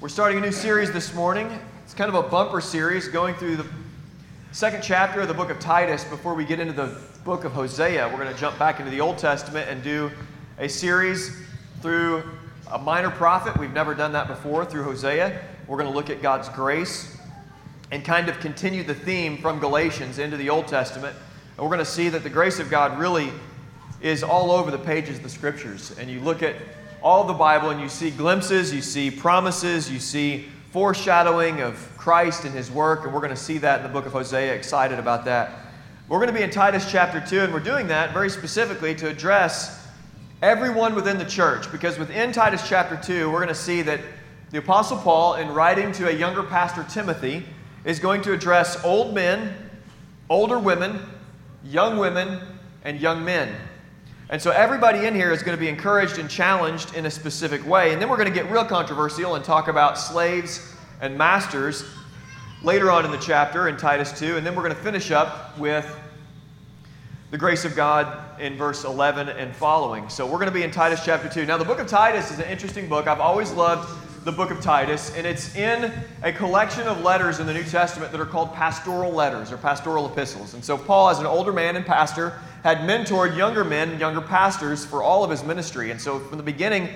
We're starting a new series this morning. It's kind of a bumper series going through the second chapter of the book of Titus before we get into the book of Hosea. We're going to jump back into the Old Testament and do a series through a minor prophet. We've never done that before through Hosea. We're going to look at God's grace and kind of continue the theme from Galatians into the Old Testament. And we're going to see that the grace of God really is all over the pages of the scriptures. And you look at all the Bible and you see glimpses, you see promises, you see foreshadowing of Christ and his work, and we're going to see that in the book of Hosea. Excited about that. We're going to be in Titus chapter 2, and we're doing that very specifically to address everyone within the church, because within Titus chapter 2, we're going to see that the Apostle Paul, in writing to a younger pastor, Timothy, is going to address old men, older women, young women, and young men. And so everybody in here is going to be encouraged and challenged in a specific way. And then we're going to get real controversial and talk about slaves and masters later on in the chapter in Titus 2. And then we're going to finish up with the grace of God in verse 11 and following. So we're going to be in Titus chapter 2. Now, the book of Titus is an interesting book. I've always loved the book of Titus, and it's in a collection of letters in the New Testament that are called pastoral letters or pastoral epistles. And so, Paul, as an older man and pastor, had mentored younger men, younger pastors for all of his ministry. And so from the beginning,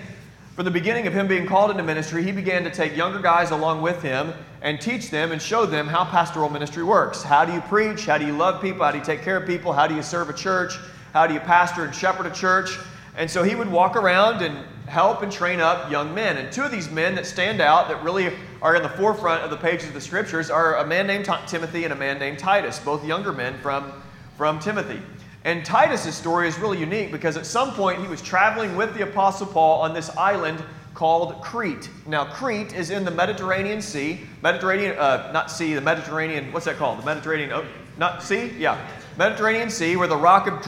from the beginning of him being called into ministry, he began to take younger guys along with him and teach them and show them how pastoral ministry works. How do you preach? How do you love people? How do you take care of people? How do you serve a church? How do you pastor and shepherd a church? And so he would walk around and help and train up young men. And two of these men that stand out, that really are in the forefront of the pages of the scriptures, are a man named Timothy and a man named Titus, both younger men from, from Timothy. And Titus's story is really unique because at some point he was traveling with the Apostle Paul on this island called Crete. Now, Crete is in the Mediterranean Sea. Mediterranean, uh, not sea, the Mediterranean, what's that called? The Mediterranean, oh, not sea? Yeah. Mediterranean Sea, where the Rock of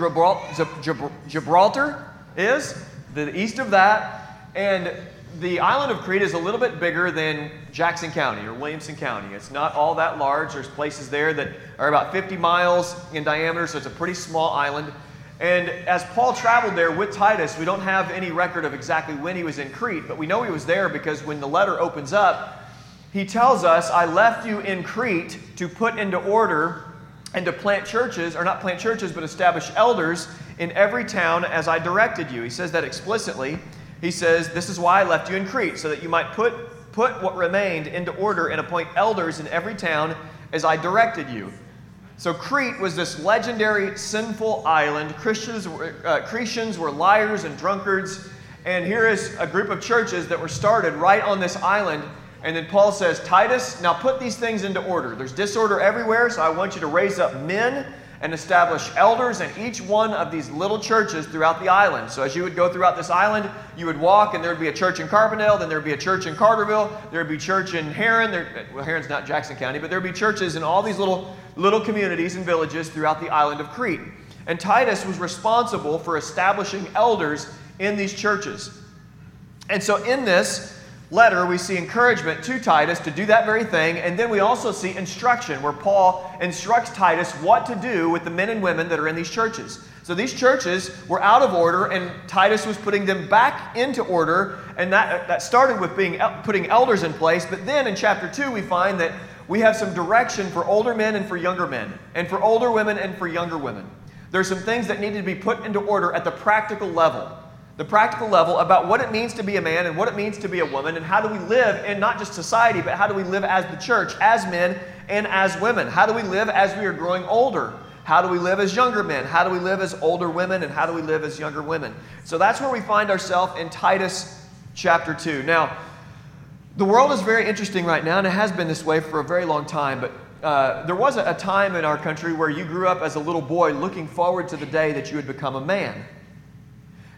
Gibraltar is, the east of that. And the island of Crete is a little bit bigger than Jackson County or Williamson County. It's not all that large. There's places there that are about 50 miles in diameter, so it's a pretty small island. And as Paul traveled there with Titus, we don't have any record of exactly when he was in Crete, but we know he was there because when the letter opens up, he tells us, I left you in Crete to put into order and to plant churches, or not plant churches, but establish elders in every town as I directed you. He says that explicitly. He says, This is why I left you in Crete, so that you might put, put what remained into order and appoint elders in every town as I directed you. So, Crete was this legendary sinful island. Christians were, uh, were liars and drunkards. And here is a group of churches that were started right on this island. And then Paul says, Titus, now put these things into order. There's disorder everywhere, so I want you to raise up men and establish elders in each one of these little churches throughout the island. So as you would go throughout this island, you would walk, and there would be a church in Carbondale, then there would be a church in Carterville, there would be church in Herrin. There, well, Herrin's not Jackson County, but there would be churches in all these little little communities and villages throughout the island of Crete. And Titus was responsible for establishing elders in these churches. And so in this, letter, we see encouragement to Titus to do that very thing. And then we also see instruction, where Paul instructs Titus what to do with the men and women that are in these churches. So these churches were out of order, and Titus was putting them back into order. And that, that started with being, putting elders in place. But then in chapter 2, we find that we have some direction for older men and for younger men, and for older women and for younger women. There's some things that needed to be put into order at the practical level the practical level about what it means to be a man and what it means to be a woman and how do we live in not just society, but how do we live as the church, as men and as women? How do we live as we are growing older? How do we live as younger men? How do we live as older women? And how do we live as younger women? So that's where we find ourselves in Titus chapter 2. Now, the world is very interesting right now, and it has been this way for a very long time, but uh, there was a, a time in our country where you grew up as a little boy looking forward to the day that you would become a man.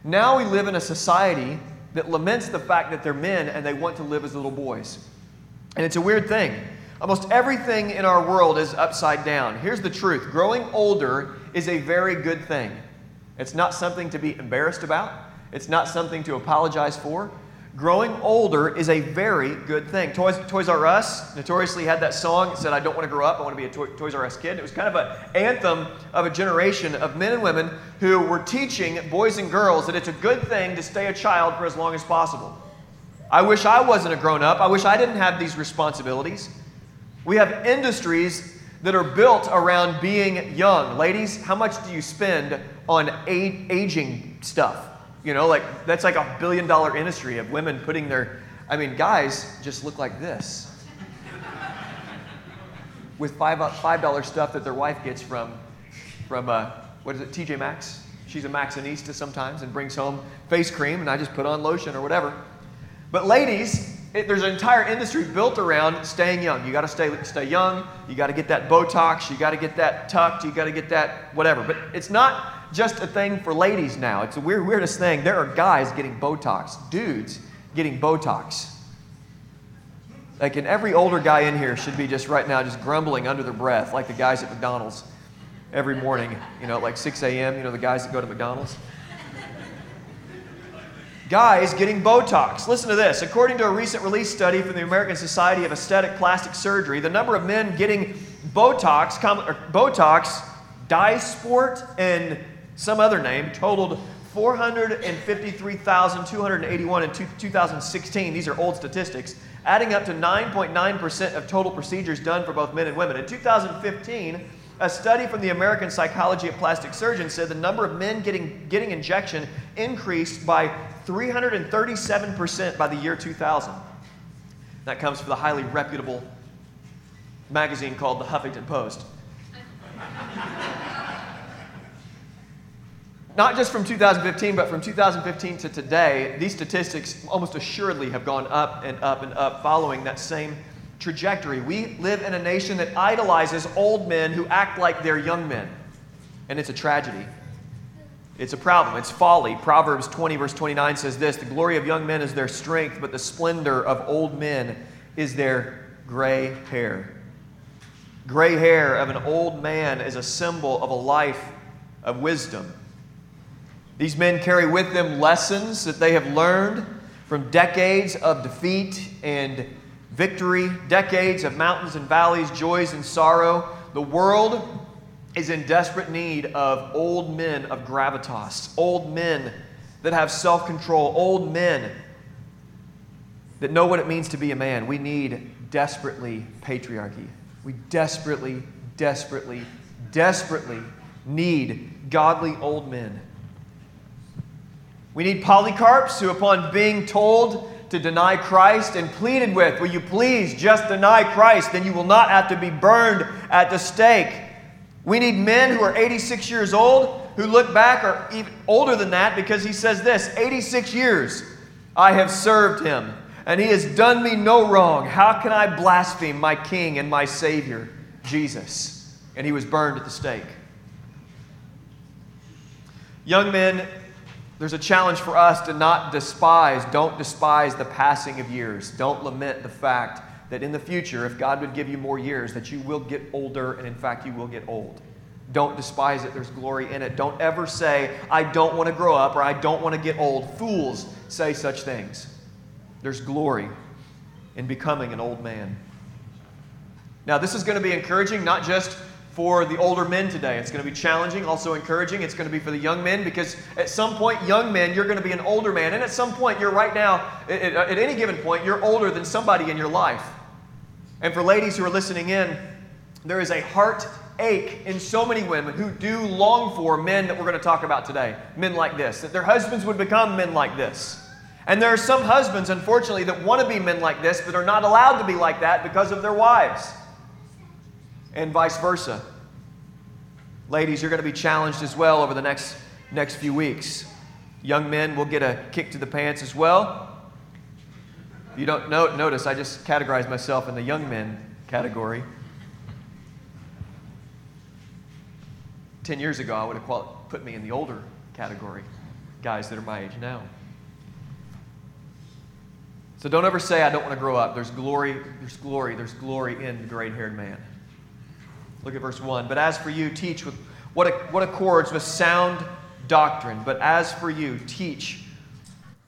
Now we live in a society that laments the fact that they're men and they want to live as little boys. And it's a weird thing. Almost everything in our world is upside down. Here's the truth growing older is a very good thing. It's not something to be embarrassed about, it's not something to apologize for. Growing older is a very good thing. Toys, Toys R Us notoriously had that song that said, I don't want to grow up, I want to be a Toy, Toys R Us kid. It was kind of an anthem of a generation of men and women who were teaching boys and girls that it's a good thing to stay a child for as long as possible. I wish I wasn't a grown up. I wish I didn't have these responsibilities. We have industries that are built around being young. Ladies, how much do you spend on aging stuff? You know, like that's like a billion dollar industry of women putting their, I mean, guys just look like this with five five dollar stuff that their wife gets from from uh, what is it, TJ Maxx. She's a Maxxinista sometimes and brings home face cream, and I just put on lotion or whatever. But ladies, it, there's an entire industry built around staying young. You got to stay stay young. You got to get that Botox. You got to get that tucked. You got to get that whatever. But it's not just a thing for ladies now. It's the weird, weirdest thing. There are guys getting Botox, dudes getting Botox. Like, and every older guy in here should be just right now just grumbling under their breath, like the guys at McDonald's every morning, you know, like 6 a.m., you know, the guys that go to McDonald's. Guys getting Botox. Listen to this. According to a recent release study from the American Society of Aesthetic Plastic Surgery, the number of men getting Botox, Botox, Dysport, and some other name totaled 453,281 in 2016. These are old statistics adding up to 9.9% of total procedures done for both men and women. In 2015, a study from the American Psychology of Plastic Surgeons said the number of men getting, getting injection increased by 337% by the year 2000. That comes from the highly reputable magazine called the Huffington Post. Not just from 2015, but from 2015 to today, these statistics almost assuredly have gone up and up and up following that same trajectory. We live in a nation that idolizes old men who act like they're young men. And it's a tragedy. It's a problem. It's folly. Proverbs 20, verse 29 says this The glory of young men is their strength, but the splendor of old men is their gray hair. Gray hair of an old man is a symbol of a life of wisdom. These men carry with them lessons that they have learned from decades of defeat and victory, decades of mountains and valleys, joys and sorrow. The world is in desperate need of old men of gravitas, old men that have self control, old men that know what it means to be a man. We need desperately patriarchy. We desperately, desperately, desperately need godly old men we need Polycarps who, upon being told to deny Christ and pleaded with, Will you please just deny Christ? Then you will not have to be burned at the stake. We need men who are 86 years old who look back or even older than that because he says this 86 years I have served him, and he has done me no wrong. How can I blaspheme my King and my Savior, Jesus? And he was burned at the stake. Young men, there's a challenge for us to not despise, don't despise the passing of years. Don't lament the fact that in the future, if God would give you more years, that you will get older and in fact you will get old. Don't despise it. There's glory in it. Don't ever say, I don't want to grow up or I don't want to get old. Fools say such things. There's glory in becoming an old man. Now, this is going to be encouraging, not just for the older men today. It's going to be challenging, also encouraging. It's going to be for the young men because at some point, young men, you're going to be an older man. And at some point, you're right now, at, any given point, you're older than somebody in your life. And for ladies who are listening in, there is a heart ache in so many women who do long for men that we're going to talk about today. Men like this, that their husbands would become men like this. And there are some husbands, unfortunately, that want to be men like this, but are not allowed to be like that because of their wives and vice versa. Ladies, you're going to be challenged as well over the next, next few weeks. Young men will get a kick to the pants as well. You don't know, notice, I just categorize myself in the young men category. Ten years ago, I would have put me in the older category, guys that are my age now. So don't ever say, I don't want to grow up. There's glory, there's glory, there's glory in the gray haired man. Look at verse 1. But as for you, teach with what, what accords with sound doctrine. But as for you, teach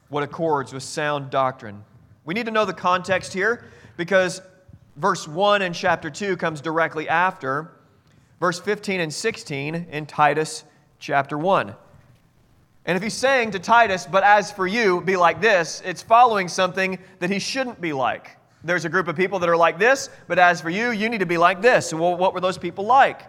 what accords with sound doctrine. We need to know the context here because verse 1 in chapter 2 comes directly after verse 15 and 16 in Titus chapter 1. And if he's saying to Titus, but as for you, be like this, it's following something that he shouldn't be like. There's a group of people that are like this, but as for you, you need to be like this. Well, what were those people like?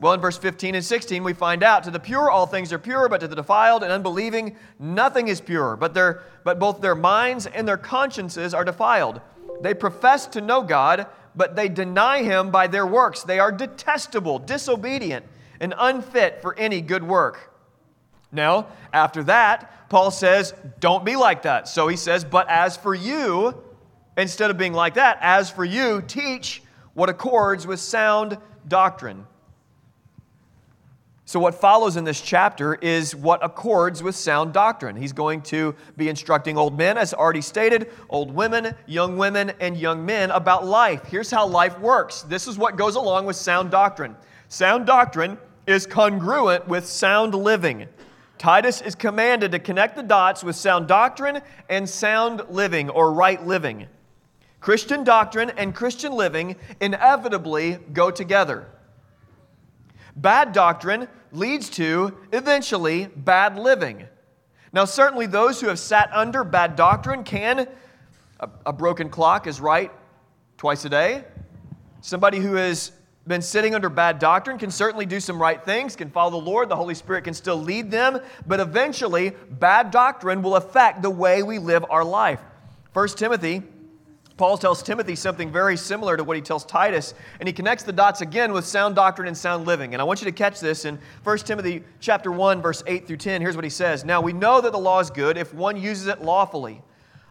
Well, in verse 15 and 16, we find out to the pure, all things are pure, but to the defiled and unbelieving, nothing is pure. But, their, but both their minds and their consciences are defiled. They profess to know God, but they deny him by their works. They are detestable, disobedient, and unfit for any good work. Now, after that, Paul says, don't be like that. So he says, but as for you, instead of being like that, as for you, teach what accords with sound doctrine. So, what follows in this chapter is what accords with sound doctrine. He's going to be instructing old men, as already stated, old women, young women, and young men about life. Here's how life works this is what goes along with sound doctrine. Sound doctrine is congruent with sound living. Titus is commanded to connect the dots with sound doctrine and sound living or right living. Christian doctrine and Christian living inevitably go together. Bad doctrine leads to, eventually, bad living. Now, certainly, those who have sat under bad doctrine can, a, a broken clock is right twice a day. Somebody who has been sitting under bad doctrine can certainly do some right things, can follow the Lord, the Holy Spirit can still lead them, but eventually, bad doctrine will affect the way we live our life. 1 Timothy Paul tells Timothy something very similar to what he tells Titus, and he connects the dots again with sound doctrine and sound living. And I want you to catch this in 1 Timothy chapter 1 verse 8 through 10. Here's what he says. Now we know that the law is good if one uses it lawfully.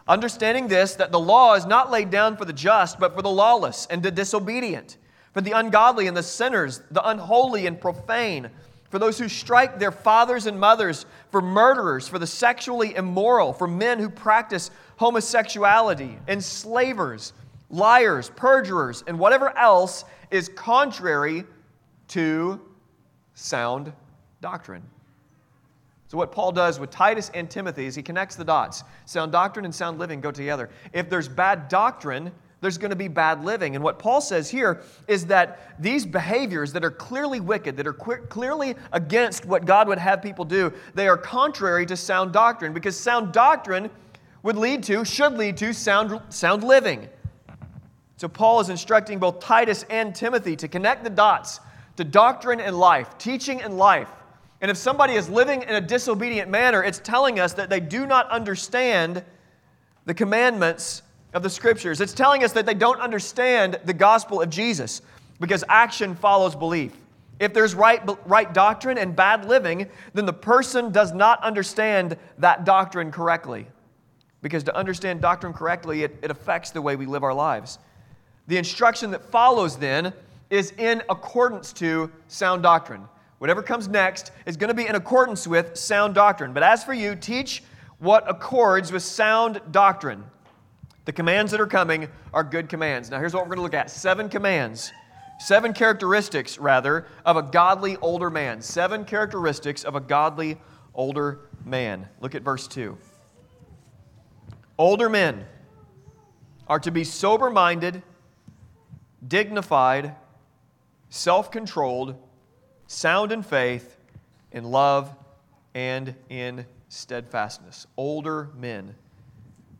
Understanding this that the law is not laid down for the just, but for the lawless and the disobedient, for the ungodly and the sinners, the unholy and profane, for those who strike their fathers and mothers, for murderers, for the sexually immoral, for men who practice homosexuality, enslavers, liars, perjurers, and whatever else is contrary to sound doctrine. So, what Paul does with Titus and Timothy is he connects the dots. Sound doctrine and sound living go together. If there's bad doctrine, there's going to be bad living. And what Paul says here is that these behaviors that are clearly wicked, that are clearly against what God would have people do, they are contrary to sound doctrine because sound doctrine would lead to, should lead to, sound, sound living. So Paul is instructing both Titus and Timothy to connect the dots to doctrine and life, teaching and life. And if somebody is living in a disobedient manner, it's telling us that they do not understand the commandments of the scriptures. It's telling us that they don't understand the gospel of Jesus because action follows belief. If there's right, right doctrine and bad living, then the person does not understand that doctrine correctly. Because to understand doctrine correctly, it, it affects the way we live our lives. The instruction that follows then is in accordance to sound doctrine. Whatever comes next is going to be in accordance with sound doctrine. But as for you, teach what accords with sound doctrine. The commands that are coming are good commands. Now, here's what we're going to look at seven commands, seven characteristics, rather, of a godly older man. Seven characteristics of a godly older man. Look at verse 2. Older men are to be sober minded, dignified, self controlled, sound in faith, in love, and in steadfastness. Older men.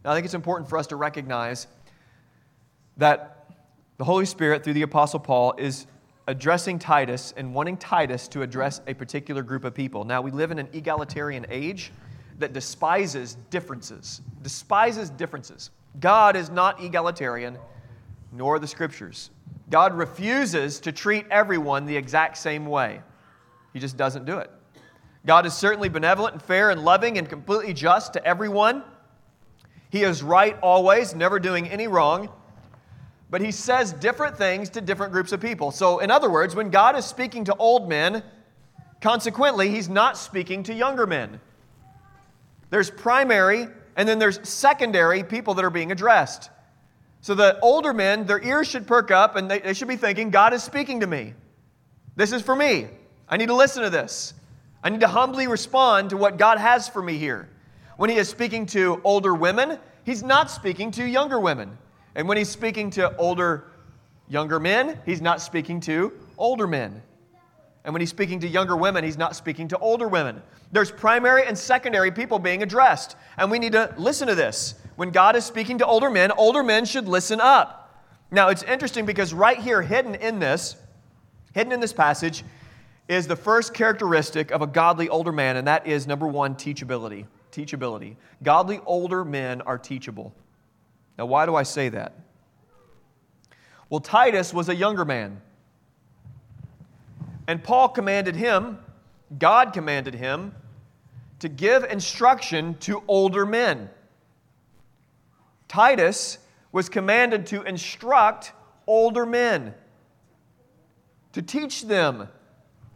Now, I think it's important for us to recognize that the Holy Spirit, through the Apostle Paul, is addressing Titus and wanting Titus to address a particular group of people. Now, we live in an egalitarian age that despises differences, despises differences. God is not egalitarian, nor the scriptures. God refuses to treat everyone the exact same way. He just doesn't do it. God is certainly benevolent and fair and loving and completely just to everyone. He is right always, never doing any wrong. But he says different things to different groups of people. So, in other words, when God is speaking to old men, consequently, he's not speaking to younger men. There's primary, and then there's secondary people that are being addressed. So the older men, their ears should perk up and they, they should be thinking, God is speaking to me. This is for me. I need to listen to this. I need to humbly respond to what God has for me here. When he is speaking to older women, he's not speaking to younger women. And when he's speaking to older, younger men, he's not speaking to older men. And when he's speaking to younger women, he's not speaking to older women. There's primary and secondary people being addressed. And we need to listen to this. When God is speaking to older men, older men should listen up. Now, it's interesting because right here, hidden in this, hidden in this passage, is the first characteristic of a godly older man, and that is number one, teachability. Teachability. Godly older men are teachable. Now, why do I say that? Well, Titus was a younger man. And Paul commanded him, God commanded him, to give instruction to older men. Titus was commanded to instruct older men, to teach them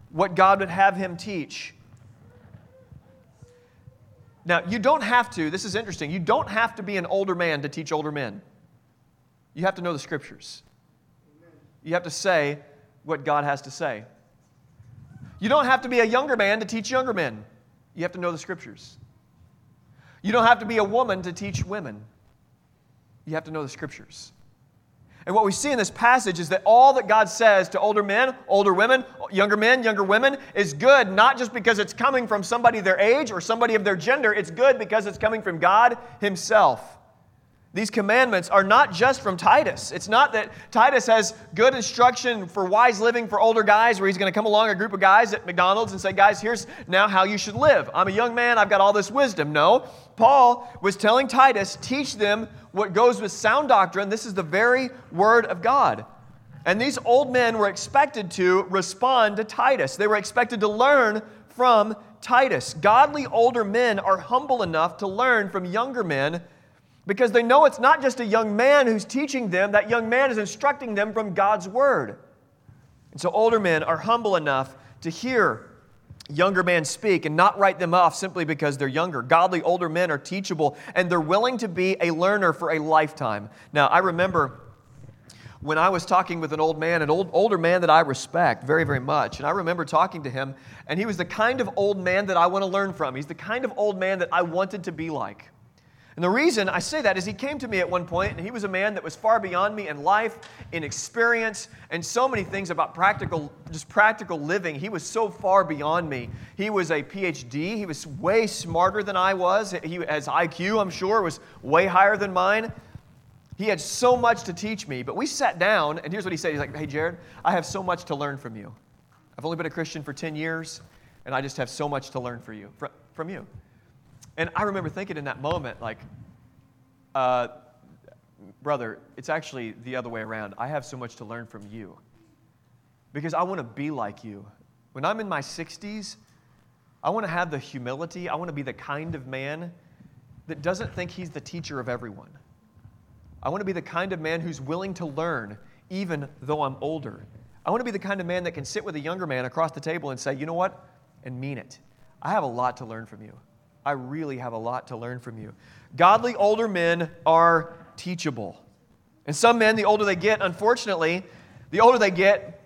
what God would have him teach. Now, you don't have to, this is interesting, you don't have to be an older man to teach older men. You have to know the scriptures. You have to say what God has to say. You don't have to be a younger man to teach younger men. You have to know the scriptures. You don't have to be a woman to teach women. You have to know the scriptures. And what we see in this passage is that all that God says to older men, older women, younger men, younger women is good, not just because it's coming from somebody their age or somebody of their gender. It's good because it's coming from God Himself. These commandments are not just from Titus. It's not that Titus has good instruction for wise living for older guys, where he's going to come along a group of guys at McDonald's and say, Guys, here's now how you should live. I'm a young man, I've got all this wisdom. No, Paul was telling Titus, Teach them what goes with sound doctrine. This is the very word of God. And these old men were expected to respond to Titus, they were expected to learn from Titus. Godly older men are humble enough to learn from younger men because they know it's not just a young man who's teaching them, that young man is instructing them from God's word. And so older men are humble enough to hear younger men speak and not write them off simply because they're younger. Godly older men are teachable and they're willing to be a learner for a lifetime. Now, I remember when I was talking with an old man, an old, older man that I respect very, very much. And I remember talking to him, and he was the kind of old man that I want to learn from. He's the kind of old man that I wanted to be like. And the reason I say that is he came to me at one point, and he was a man that was far beyond me in life, in experience, and so many things about practical, just practical living. He was so far beyond me. He was a PhD. He was way smarter than I was. He has IQ, I'm sure, was way higher than mine. He had so much to teach me. But we sat down, and here's what he said. He's like, "Hey, Jared, I have so much to learn from you. I've only been a Christian for 10 years, and I just have so much to learn for you, from you." And I remember thinking in that moment, like, uh, brother, it's actually the other way around. I have so much to learn from you because I want to be like you. When I'm in my 60s, I want to have the humility, I want to be the kind of man that doesn't think he's the teacher of everyone. I want to be the kind of man who's willing to learn even though I'm older. I want to be the kind of man that can sit with a younger man across the table and say, you know what? And mean it. I have a lot to learn from you. I really have a lot to learn from you. Godly older men are teachable. And some men, the older they get, unfortunately, the older they get,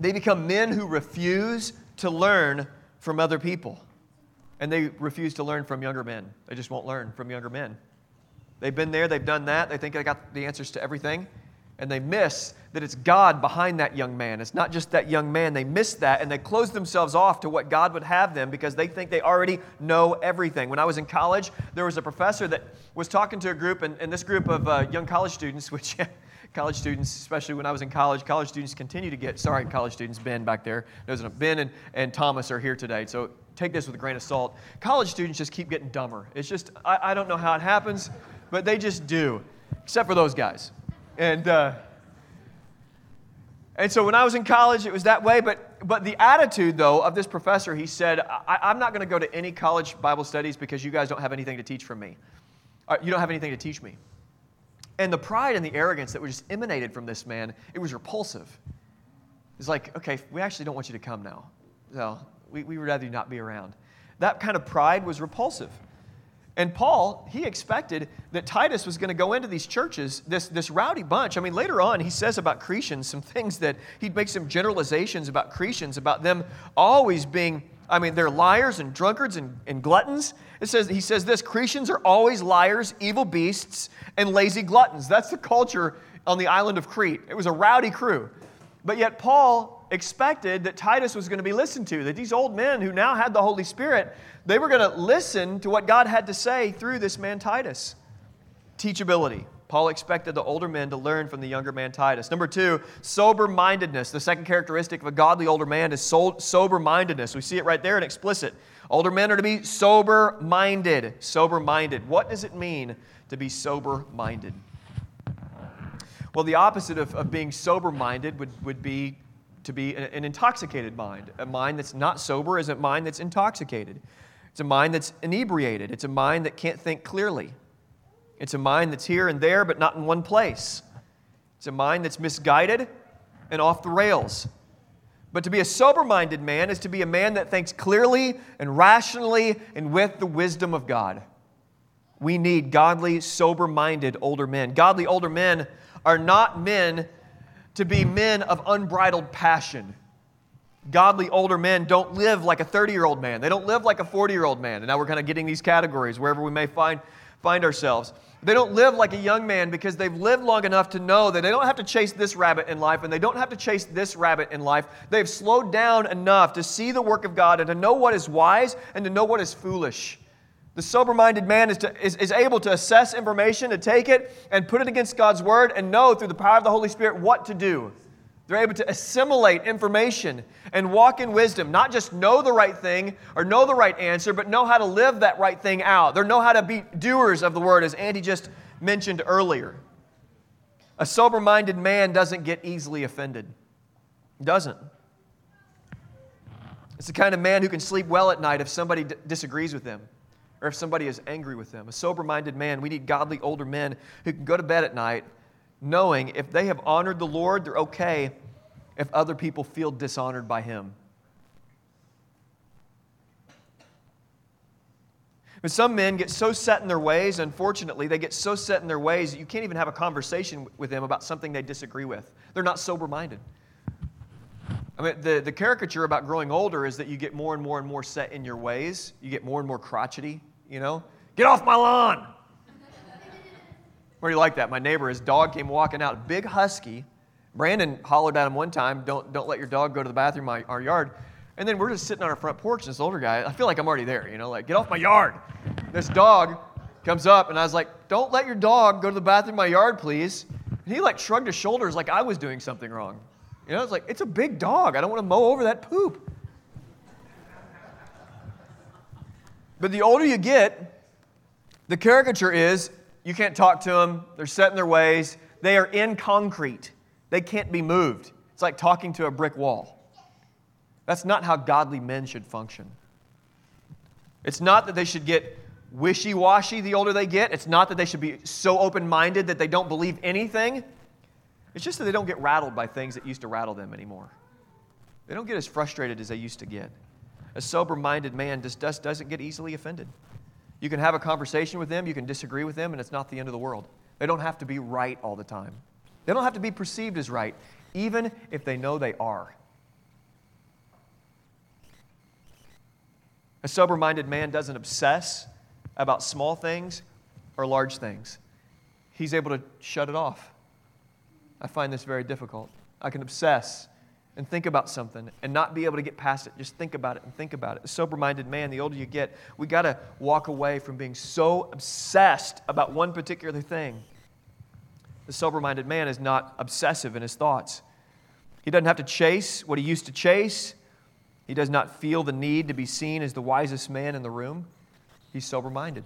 they become men who refuse to learn from other people. And they refuse to learn from younger men. They just won't learn from younger men. They've been there, they've done that, they think they got the answers to everything and they miss that it's God behind that young man. It's not just that young man. They miss that and they close themselves off to what God would have them because they think they already know everything. When I was in college, there was a professor that was talking to a group, and, and this group of uh, young college students, which college students, especially when I was in college, college students continue to get, sorry, college students, Ben back there, knows Ben and, and Thomas are here today. So take this with a grain of salt. College students just keep getting dumber. It's just, I, I don't know how it happens, but they just do, except for those guys. And, uh, and so when I was in college, it was that way. But, but the attitude, though, of this professor, he said, I, am not going to go to any college Bible studies because you guys don't have anything to teach from me. Uh, you don't have anything to teach me. And the pride and the arrogance that was just emanated from this man, it was repulsive. It's like, okay, we actually don't want you to come now. So we, we would rather you not be around. That kind of pride was repulsive. And Paul, he expected that Titus was going to go into these churches, this, this rowdy bunch. I mean, later on, he says about Cretans some things that he'd make some generalizations about Cretans, about them always being, I mean, they're liars and drunkards and, and gluttons. It says, he says this Cretans are always liars, evil beasts, and lazy gluttons. That's the culture on the island of Crete. It was a rowdy crew. But yet, Paul expected that Titus was going to be listened to, that these old men who now had the Holy Spirit, they were going to listen to what God had to say through this man Titus. Teachability. Paul expected the older men to learn from the younger man Titus. Number two, sober mindedness. The second characteristic of a godly older man is sober mindedness. We see it right there in explicit. Older men are to be sober minded. Sober minded. What does it mean to be sober minded? Well, the opposite of, of being sober minded would, would be to be an, intoxicated mind. A mind that's not sober is a mind that's intoxicated. It's a mind that's inebriated. It's a mind that can't think clearly. It's a mind that's here and there, but not in one place. It's a mind that's misguided and off the rails. But to be a sober minded man is to be a man that thinks clearly and rationally and with the wisdom of God. We need godly, sober minded older men. Godly older men are not men to be men of unbridled passion. Godly older men don't live like a 30 year old man. They don't live like a 40 year old man. And now we're kind of getting these categories wherever we may find, find ourselves. They don't live like a young man because they've lived long enough to know that they don't have to chase this rabbit in life and they don't have to chase this rabbit in life. They've slowed down enough to see the work of God and to know what is wise and to know what is foolish. The sober minded man is, to, is, is able to assess information, to take it and put it against God's word and know through the power of the Holy Spirit what to do. They're able to assimilate information and walk in wisdom, not just know the right thing or know the right answer, but know how to live that right thing out. They know how to be doers of the word, as Andy just mentioned earlier. A sober minded man doesn't get easily offended. Doesn't. It's the kind of man who can sleep well at night if somebody d- disagrees with him or if somebody is angry with them. A sober minded man, we need godly older men who can go to bed at night knowing if they have honored the Lord, they're okay if other people feel dishonored by Him. But some men get so set in their ways, unfortunately, they get so set in their ways that you can't even have a conversation with them about something they disagree with. They're not sober minded. I mean, the, the caricature about growing older is that you get more and more and more set in your ways. You get more and more crotchety you know? Get off my lawn! Where do you like that? My neighbor, his dog came walking out, big husky. Brandon hollered at him one time, don't, don't let your dog go to the bathroom in our yard. And then we're just sitting on our front porch, and this older guy, I feel like I'm already there, you know, like, get off my yard. This dog comes up, and I was like, don't let your dog go to the bathroom in my yard, please. And he like shrugged his shoulders like I was doing something wrong. You know, it's like, it's a big dog. I don't want to mow over that poop. But the older you get, the caricature is you can't talk to them, they're set in their ways, they are in concrete, they can't be moved. It's like talking to a brick wall. That's not how godly men should function. It's not that they should get wishy washy the older they get. It's not that they should be so open minded that they don't believe anything. It's just that they don't get rattled by things that used to rattle them anymore. They don't get as frustrated as they used to get. A sober minded man just does, doesn't get easily offended. You can have a conversation with them, you can disagree with them, and it's not the end of the world. They don't have to be right all the time. They don't have to be perceived as right, even if they know they are. A sober minded man doesn't obsess about small things or large things, he's able to shut it off. I find this very difficult. I can obsess and think about something and not be able to get past it. Just think about it and think about it. The sober minded man, the older you get, we got to walk away from being so obsessed about one particular thing. The sober minded man is not obsessive in his thoughts. He doesn't have to chase what he used to chase. He does not feel the need to be seen as the wisest man in the room. He's sober minded.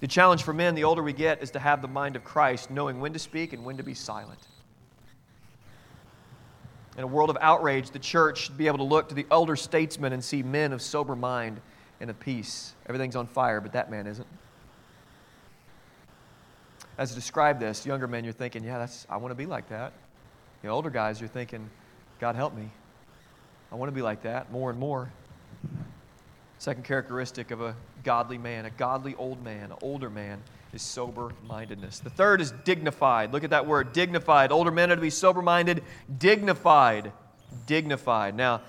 The challenge for men, the older we get, is to have the mind of Christ, knowing when to speak and when to be silent. In a world of outrage, the church should be able to look to the elder statesmen and see men of sober mind and of peace. Everything's on fire, but that man isn't. As I describe this, younger men, you're thinking, yeah, that's, I want to be like that. The older guys, you're thinking, God help me. I want to be like that more and more. Second characteristic of a godly man, a godly old man, an older man, is sober mindedness. The third is dignified. Look at that word, dignified. Older men are to be sober minded, dignified. Dignified. Now,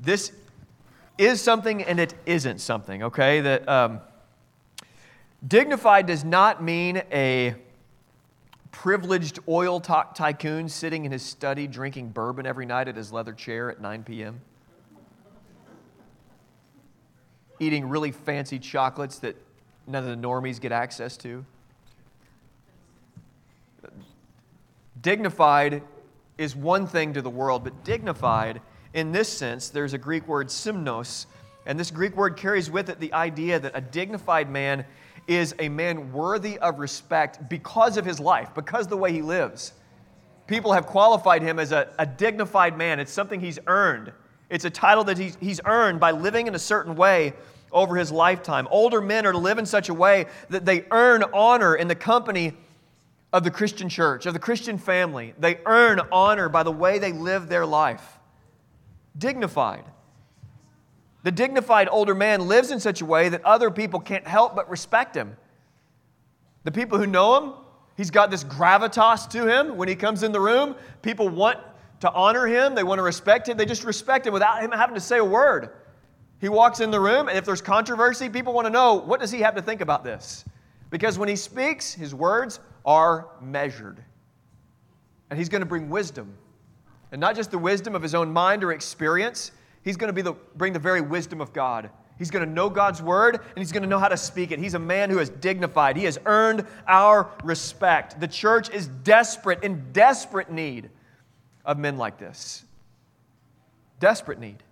this is something and it isn't something, okay? That um, dignified does not mean a privileged oil tycoon sitting in his study drinking bourbon every night at his leather chair at 9 p.m.? Eating really fancy chocolates that none of the normies get access to? Dignified is one thing to the world, but dignified in this sense, there's a Greek word, semnos, and this Greek word carries with it the idea that a dignified man is a man worthy of respect because of his life, because the way he lives. People have qualified him as a, a dignified man. It's something he's earned. It's a title that he's, he's earned by living in a certain way over his lifetime. Older men are to live in such a way that they earn honor in the company of the Christian church, of the Christian family. They earn honor by the way they live their life. Dignified. The dignified older man lives in such a way that other people can't help but respect him. The people who know him, he's got this gravitas to him when he comes in the room. People want to honor him, they want to respect him. They just respect him without him having to say a word. He walks in the room, and if there's controversy, people want to know what does he have to think about this? Because when he speaks, his words are measured. And he's going to bring wisdom. And not just the wisdom of his own mind or experience, he's going to be the, bring the very wisdom of God. He's going to know God's word and he's going to know how to speak it. He's a man who is dignified. He has earned our respect. The church is desperate, in desperate need of men like this. Desperate need.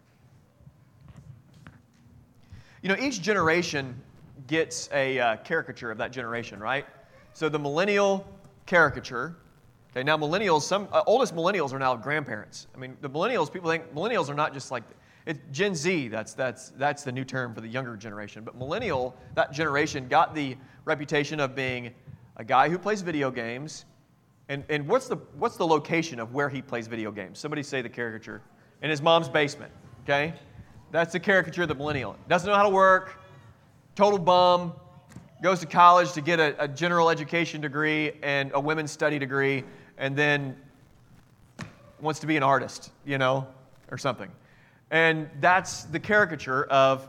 You know, each generation gets a uh, caricature of that generation, right? So the millennial caricature. Okay, now millennials, some uh, oldest millennials are now grandparents. I mean, the millennials, people think millennials are not just like it's Gen Z. That's that's that's the new term for the younger generation. But millennial, that generation got the reputation of being a guy who plays video games. And, and what's, the, what's the location of where he plays video games? Somebody say the caricature. In his mom's basement, okay? That's the caricature of the millennial. Doesn't know how to work, total bum, goes to college to get a, a general education degree and a women's study degree, and then wants to be an artist, you know, or something. And that's the caricature of,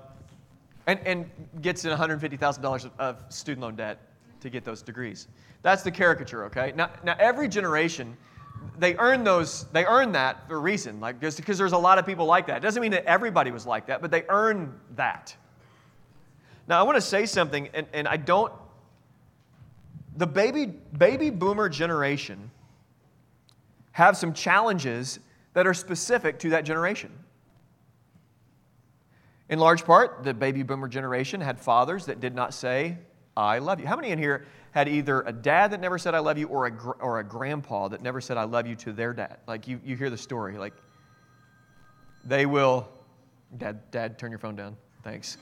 and, and gets in $150,000 of student loan debt to get those degrees. That's the caricature, okay? Now, now every generation, they earn those, they earn that for a reason, like just because there's a lot of people like that. It doesn't mean that everybody was like that, but they earn that. Now, I want to say something, and, and I don't. The baby, baby boomer generation have some challenges that are specific to that generation. In large part, the baby boomer generation had fathers that did not say, I love you. How many in here had either a dad that never said, I love you, or a, or a grandpa that never said, I love you to their dad? Like, you, you hear the story. Like, they will, Dad, Dad, turn your phone down. Thanks.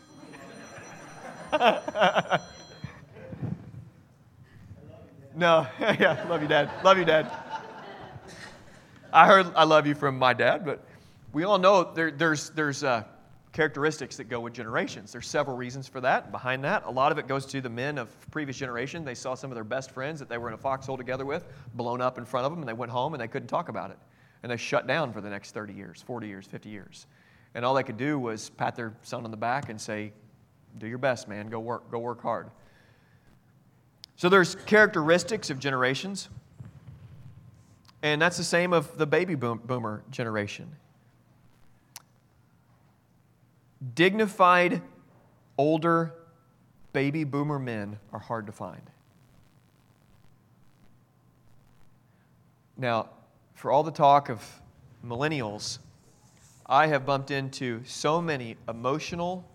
no, yeah, love you, Dad. Love you, Dad. I heard I love you from my dad, but we all know there, there's, there's uh, characteristics that go with generations. There's several reasons for that. Behind that, a lot of it goes to the men of previous generation. They saw some of their best friends that they were in a foxhole together with blown up in front of them, and they went home and they couldn't talk about it. And they shut down for the next 30 years, 40 years, 50 years. And all they could do was pat their son on the back and say, do your best, man. Go work, go work hard. So there's characteristics of generations. And that's the same of the baby boom, boomer generation. Dignified, older baby boomer men are hard to find. Now, for all the talk of millennials, I have bumped into so many emotional,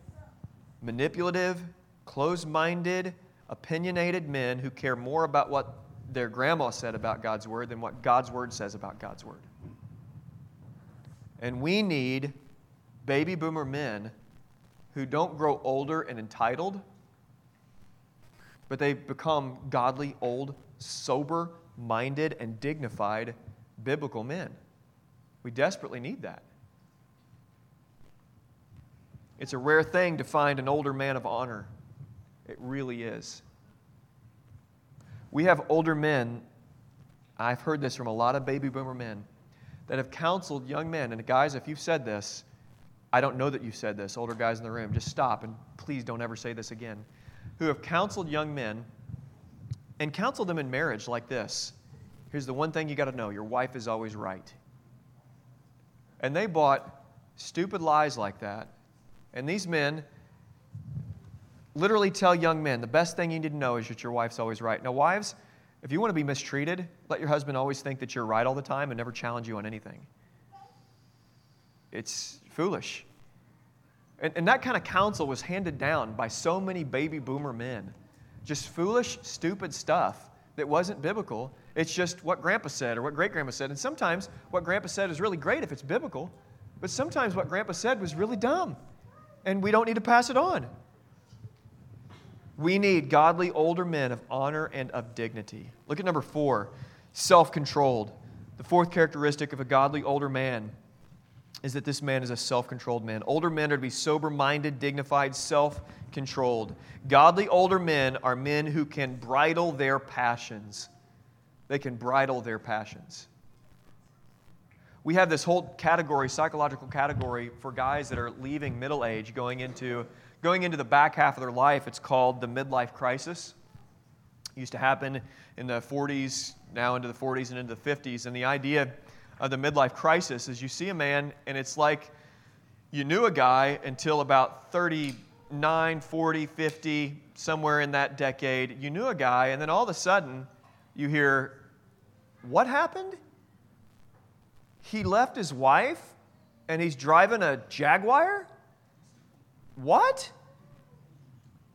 manipulative, closed minded, opinionated men who care more about what their grandma said about God's Word than what God's Word says about God's Word. And we need baby boomer men who don't grow older and entitled, but they become godly, old, sober minded, and dignified biblical men. We desperately need that. It's a rare thing to find an older man of honor. It really is. We have older men, I've heard this from a lot of baby boomer men, that have counseled young men. And guys, if you've said this, I don't know that you've said this, older guys in the room, just stop and please don't ever say this again. Who have counseled young men and counseled them in marriage like this Here's the one thing you got to know your wife is always right. And they bought stupid lies like that. And these men literally tell young men the best thing you need to know is that your wife's always right. Now, wives, if you want to be mistreated, let your husband always think that you're right all the time and never challenge you on anything. It's foolish. And, and that kind of counsel was handed down by so many baby boomer men. Just foolish, stupid stuff that wasn't biblical. It's just what grandpa said or what great grandma said. And sometimes what grandpa said is really great if it's biblical, but sometimes what grandpa said was really dumb. And we don't need to pass it on. We need godly older men of honor and of dignity. Look at number four self controlled. The fourth characteristic of a godly older man is that this man is a self controlled man. Older men are to be sober minded, dignified, self controlled. Godly older men are men who can bridle their passions. They can bridle their passions. We have this whole category, psychological category, for guys that are leaving middle age, going into going into the back half of their life, it's called the midlife crisis. It used to happen in the 40s, now into the 40s and into the 50s. And the idea of the midlife crisis is you see a man, and it's like you knew a guy until about 39, 40, 50, somewhere in that decade. You knew a guy, and then all of a sudden you hear, What happened? He left his wife and he's driving a Jaguar? What?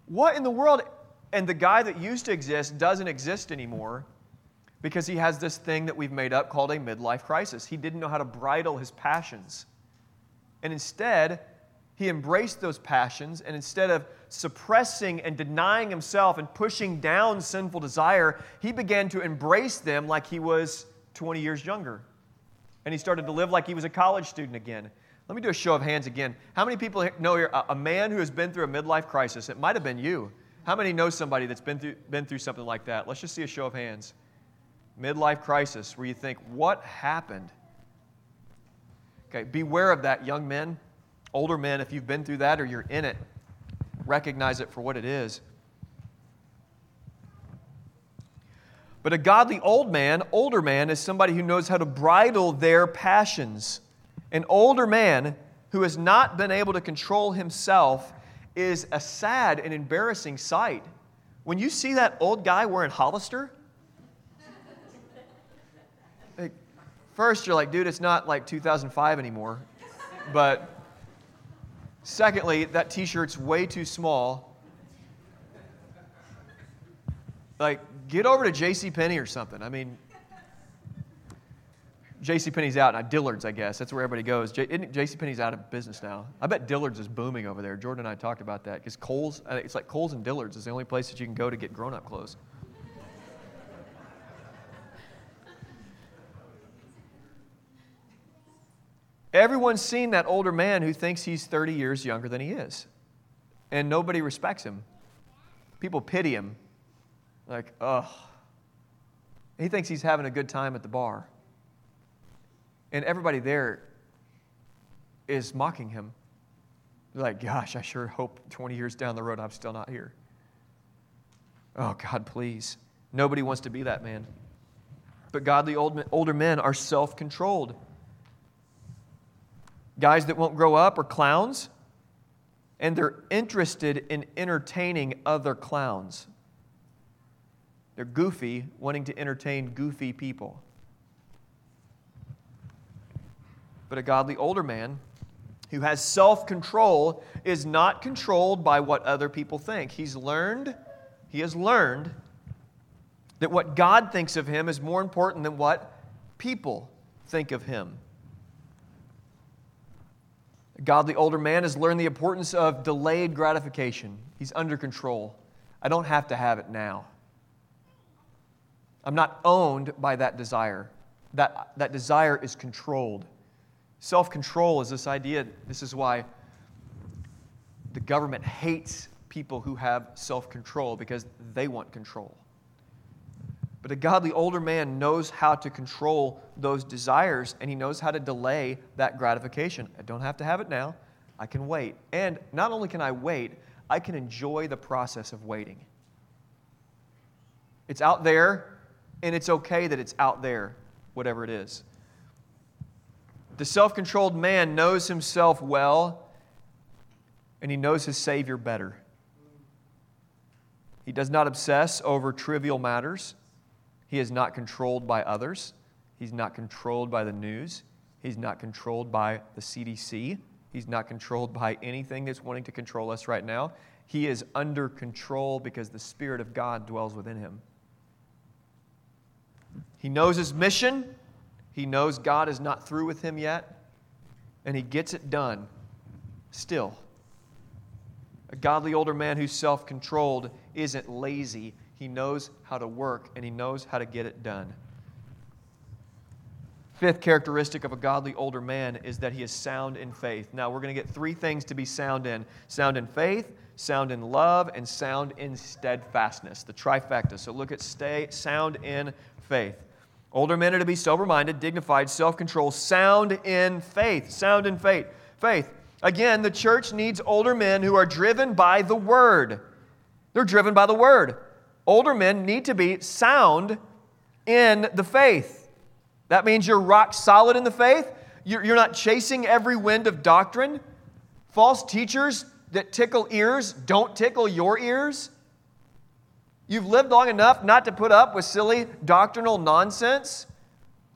What in the world? And the guy that used to exist doesn't exist anymore because he has this thing that we've made up called a midlife crisis. He didn't know how to bridle his passions. And instead, he embraced those passions, and instead of suppressing and denying himself and pushing down sinful desire, he began to embrace them like he was 20 years younger. And he started to live like he was a college student again. Let me do a show of hands again. How many people know here a man who has been through a midlife crisis? It might have been you. How many know somebody that's been through, been through something like that? Let's just see a show of hands. Midlife crisis, where you think, what happened? Okay, beware of that, young men, older men, if you've been through that or you're in it, recognize it for what it is. But a godly old man, older man, is somebody who knows how to bridle their passions. An older man who has not been able to control himself is a sad and embarrassing sight. When you see that old guy wearing Hollister, first you're like, dude, it's not like 2005 anymore. But secondly, that t shirt's way too small. Like, get over to J.C. Penney or something. I mean, J.C. Penney's out, now Dillard's, I guess. That's where everybody goes. J.C. Penney's out of business now. I bet Dillard's is booming over there. Jordan and I talked about that because Kohl's, uh, it's like Kohl's and Dillard's is the only place that you can go to get grown-up clothes. Everyone's seen that older man who thinks he's 30 years younger than he is, and nobody respects him. People pity him, like, ugh. He thinks he's having a good time at the bar. And everybody there is mocking him. They're like, gosh, I sure hope 20 years down the road I'm still not here. Oh, God, please. Nobody wants to be that man. But godly old, older men are self controlled. Guys that won't grow up are clowns, and they're interested in entertaining other clowns. They're goofy, wanting to entertain goofy people. But a godly older man who has self control is not controlled by what other people think. He's learned, he has learned that what God thinks of him is more important than what people think of him. A godly older man has learned the importance of delayed gratification. He's under control. I don't have to have it now. I'm not owned by that desire. That, that desire is controlled. Self control is this idea, this is why the government hates people who have self control because they want control. But a godly older man knows how to control those desires and he knows how to delay that gratification. I don't have to have it now, I can wait. And not only can I wait, I can enjoy the process of waiting. It's out there, And it's okay that it's out there, whatever it is. The self controlled man knows himself well, and he knows his Savior better. He does not obsess over trivial matters. He is not controlled by others. He's not controlled by the news. He's not controlled by the CDC. He's not controlled by anything that's wanting to control us right now. He is under control because the Spirit of God dwells within him. He knows his mission. He knows God is not through with him yet. And he gets it done still. A godly older man who's self controlled isn't lazy. He knows how to work and he knows how to get it done. Fifth characteristic of a godly older man is that he is sound in faith. Now, we're going to get three things to be sound in sound in faith, sound in love, and sound in steadfastness. The trifecta. So look at stay, sound in faith. Older men are to be sober minded, dignified, self control, sound in faith. Sound in faith. Faith. Again, the church needs older men who are driven by the word. They're driven by the word. Older men need to be sound in the faith. That means you're rock solid in the faith. You're not chasing every wind of doctrine. False teachers that tickle ears don't tickle your ears. You've lived long enough not to put up with silly doctrinal nonsense.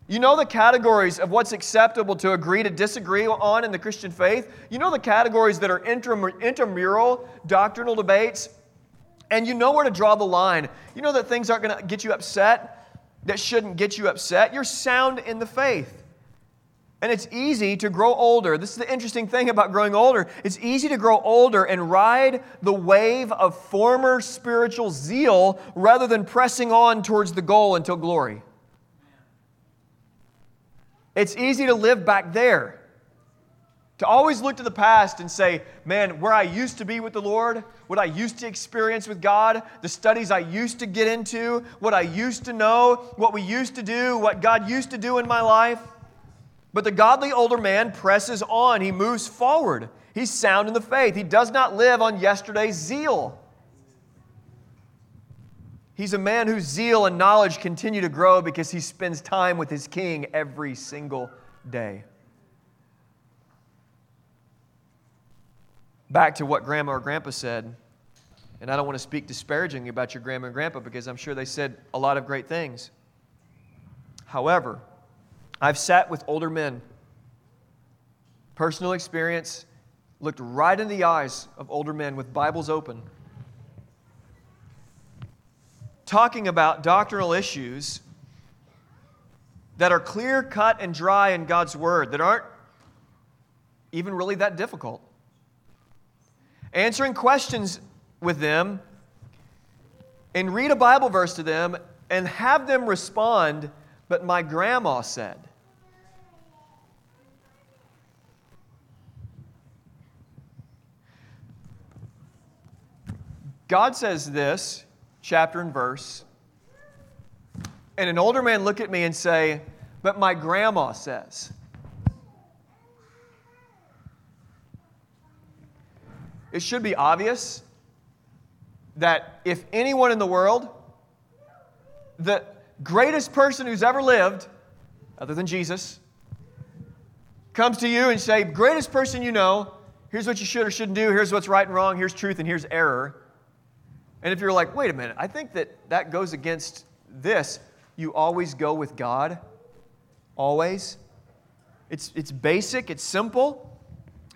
You know the categories of what's acceptable to agree to disagree on in the Christian faith. You know the categories that are intramural doctrinal debates. And you know where to draw the line. You know that things aren't going to get you upset that shouldn't get you upset. You're sound in the faith. And it's easy to grow older. This is the interesting thing about growing older. It's easy to grow older and ride the wave of former spiritual zeal rather than pressing on towards the goal until glory. It's easy to live back there. To always look to the past and say, man, where I used to be with the Lord, what I used to experience with God, the studies I used to get into, what I used to know, what we used to do, what God used to do in my life. But the godly older man presses on, he moves forward. He's sound in the faith. He does not live on yesterday's zeal. He's a man whose zeal and knowledge continue to grow because he spends time with his king every single day. Back to what grandma or grandpa said, and I don't want to speak disparagingly about your grandma and grandpa because I'm sure they said a lot of great things. However, I've sat with older men, personal experience, looked right in the eyes of older men with Bibles open, talking about doctrinal issues that are clear cut and dry in God's Word, that aren't even really that difficult answering questions with them, and read a Bible verse to them and have them respond, but my grandma said. God says this, chapter and verse, and an older man look at me and say, But my grandma says. It should be obvious that if anyone in the world, the greatest person who's ever lived, other than Jesus, comes to you and say, greatest person you know, here's what you should or shouldn't do, here's what's right and wrong, here's truth and here's error. And if you're like, wait a minute, I think that that goes against this, you always go with God. Always. It's, it's basic, it's simple.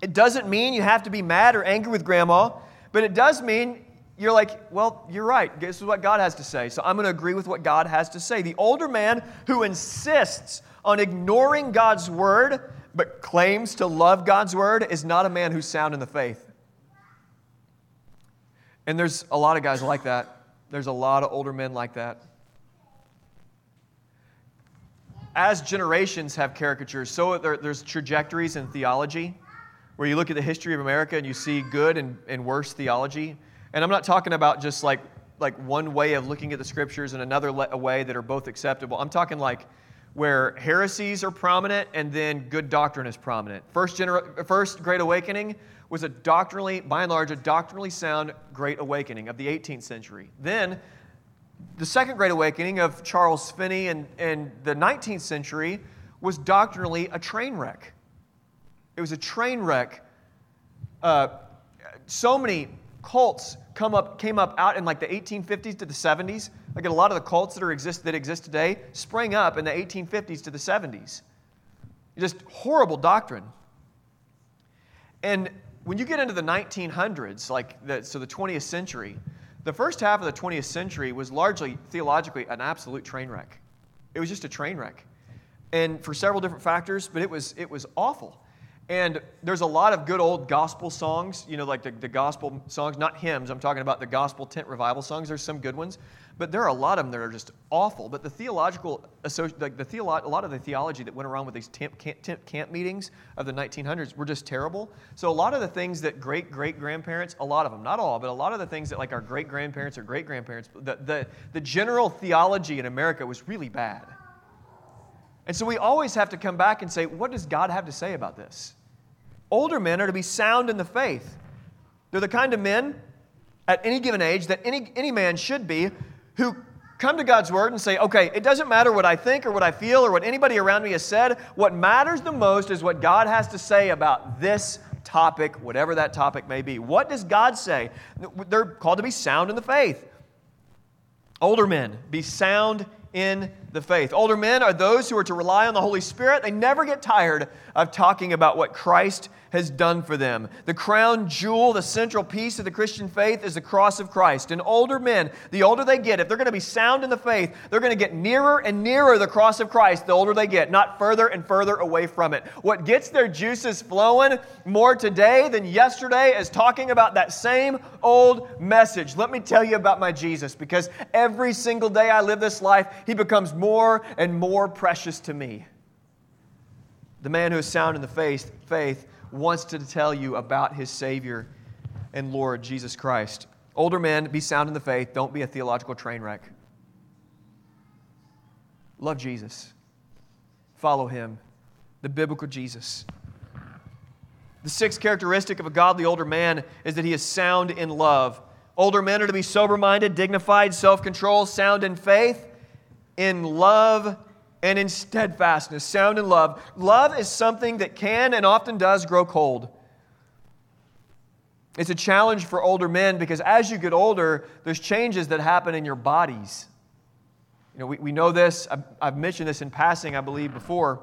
It doesn't mean you have to be mad or angry with grandma, but it does mean you're like, well, you're right. This is what God has to say. So I'm going to agree with what God has to say. The older man who insists on ignoring God's word but claims to love God's word is not a man who's sound in the faith. And there's a lot of guys like that. There's a lot of older men like that. As generations have caricatures, so there, there's trajectories in theology where you look at the history of America and you see good and, and worse theology. And I'm not talking about just like, like one way of looking at the scriptures and another le- way that are both acceptable. I'm talking like where heresies are prominent and then good doctrine is prominent. First, gener- first Great Awakening was a doctrinally, by and large, a doctrinally sound Great Awakening of the 18th century. Then the second great awakening of Charles Finney in, in the 19th century was doctrinally a train wreck. It was a train wreck. Uh, so many cults come up, came up out in like the 1850s to the 70s. Like a lot of the cults that, are exist, that exist today sprang up in the 1850s to the 70s. Just horrible doctrine. And when you get into the 1900s, like the, so the 20th century, the first half of the 20th century was largely theologically an absolute train wreck. It was just a train wreck. And for several different factors, but it was, it was awful. And there's a lot of good old gospel songs, you know, like the, the gospel songs, not hymns. I'm talking about the gospel tent revival songs. There's some good ones, but there are a lot of them that are just awful. But the theological, like the theolo- a lot of the theology that went around with these camp, camp, camp meetings of the 1900s were just terrible. So a lot of the things that great great grandparents, a lot of them, not all, but a lot of the things that like our great grandparents or great grandparents, the, the, the general theology in America was really bad. And so we always have to come back and say, what does God have to say about this? Older men are to be sound in the faith. They're the kind of men at any given age that any, any man should be who come to God's word and say, okay, it doesn't matter what I think or what I feel or what anybody around me has said. What matters the most is what God has to say about this topic, whatever that topic may be. What does God say? They're called to be sound in the faith. Older men, be sound in the faith. Older men are those who are to rely on the Holy Spirit. They never get tired of talking about what Christ has done for them. The crown jewel, the central piece of the Christian faith is the cross of Christ. And older men, the older they get, if they're going to be sound in the faith, they're going to get nearer and nearer the cross of Christ the older they get, not further and further away from it. What gets their juices flowing more today than yesterday is talking about that same old message. Let me tell you about my Jesus because every single day I live this life, he becomes more and more precious to me. The man who is sound in the faith, faith wants to tell you about his Savior and Lord Jesus Christ. Older men, be sound in the faith. Don't be a theological train wreck. Love Jesus. Follow him, the biblical Jesus. The sixth characteristic of a godly older man is that he is sound in love. Older men are to be sober minded, dignified, self control, sound in faith, in love, and in steadfastness, sound in love. Love is something that can and often does grow cold. It's a challenge for older men because as you get older, there's changes that happen in your bodies. You know, we, we know this, I've, I've mentioned this in passing, I believe, before.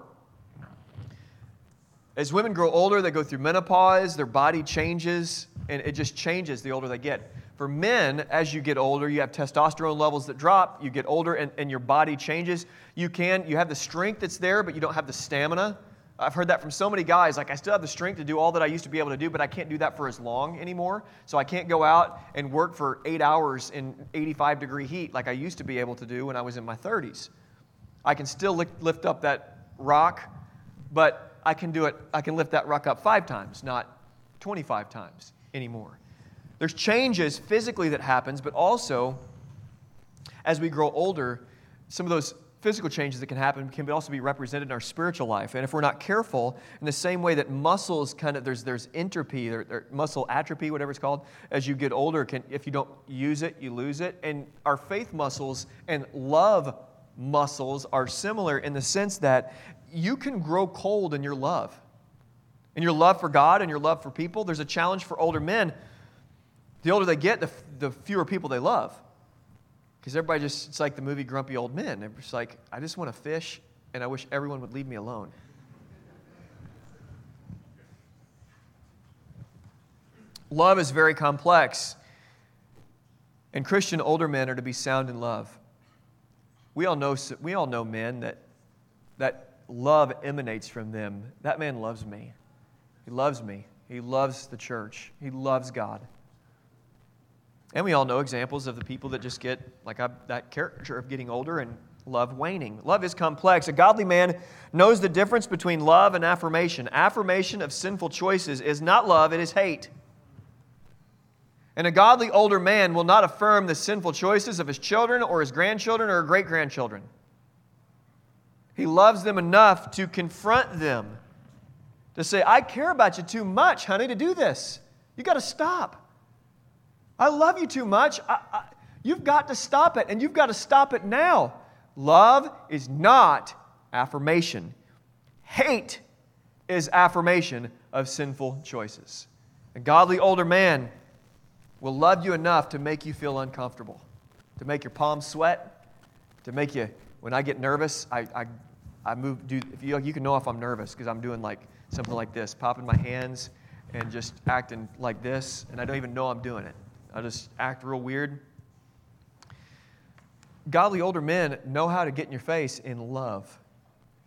As women grow older, they go through menopause, their body changes, and it just changes the older they get. For men, as you get older, you have testosterone levels that drop, you get older, and, and your body changes. You can, you have the strength that's there, but you don't have the stamina. I've heard that from so many guys. Like, I still have the strength to do all that I used to be able to do, but I can't do that for as long anymore. So I can't go out and work for eight hours in 85 degree heat like I used to be able to do when I was in my 30s. I can still lift up that rock, but I can do it, I can lift that rock up five times, not 25 times anymore. There's changes physically that happens, but also as we grow older, some of those physical changes that can happen can also be represented in our spiritual life. And if we're not careful, in the same way that muscles kind of there's there's entropy or, or, muscle atrophy, whatever it's called, as you get older, can if you don't use it, you lose it. And our faith muscles and love muscles are similar in the sense that you can grow cold in your love. In your love for God and your love for people, there's a challenge for older men the older they get, the, the fewer people they love. Because everybody just, it's like the movie Grumpy Old Men. They're like, I just want to fish, and I wish everyone would leave me alone. Love is very complex, and Christian older men are to be sound in love. We all know, we all know men that, that love emanates from them. That man loves me. He loves me. He loves the church. He loves God. And we all know examples of the people that just get, like I, that character of getting older and love waning. Love is complex. A godly man knows the difference between love and affirmation. Affirmation of sinful choices is not love, it is hate. And a godly older man will not affirm the sinful choices of his children or his grandchildren or great grandchildren. He loves them enough to confront them, to say, I care about you too much, honey, to do this. You got to stop. I love you too much. I, I, You've got to stop it, and you've got to stop it now. Love is not affirmation, hate is affirmation of sinful choices. A godly older man will love you enough to make you feel uncomfortable, to make your palms sweat, to make you, when I get nervous, I, I, I move, do, if you, you can know if I'm nervous because I'm doing like something like this, popping my hands and just acting like this, and I don't even know I'm doing it. I just act real weird. Godly older men know how to get in your face in love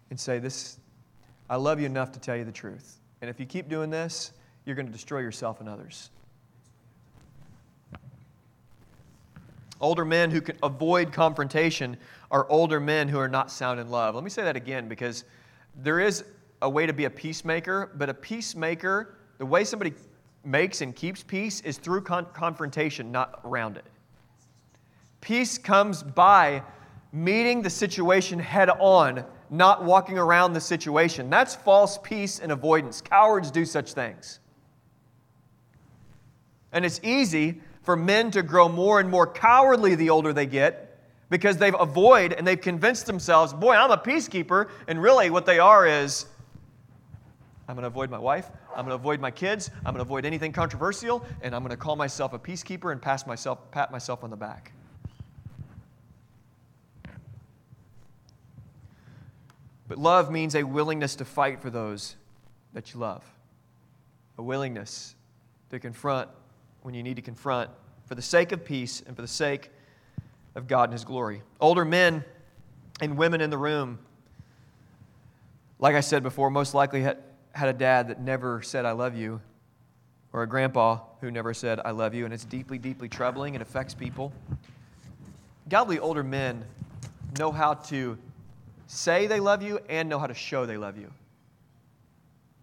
and say, This, I love you enough to tell you the truth. And if you keep doing this, you're going to destroy yourself and others. Older men who can avoid confrontation are older men who are not sound in love. Let me say that again because there is a way to be a peacemaker, but a peacemaker, the way somebody makes and keeps peace is through con- confrontation, not around it. Peace comes by meeting the situation head on, not walking around the situation. That's false peace and avoidance. Cowards do such things. And it's easy for men to grow more and more cowardly the older they get because they've avoided and they've convinced themselves, boy, I'm a peacekeeper. And really, what they are is, I'm going to avoid my wife. I'm going to avoid my kids. I'm going to avoid anything controversial. And I'm going to call myself a peacekeeper and pass myself, pat myself on the back. But love means a willingness to fight for those that you love, a willingness to confront when you need to confront for the sake of peace and for the sake of God and His glory. Older men and women in the room, like I said before, most likely had a dad that never said, I love you, or a grandpa who never said, I love you, and it's deeply, deeply troubling. It affects people. Godly older men know how to say they love you and know how to show they love you.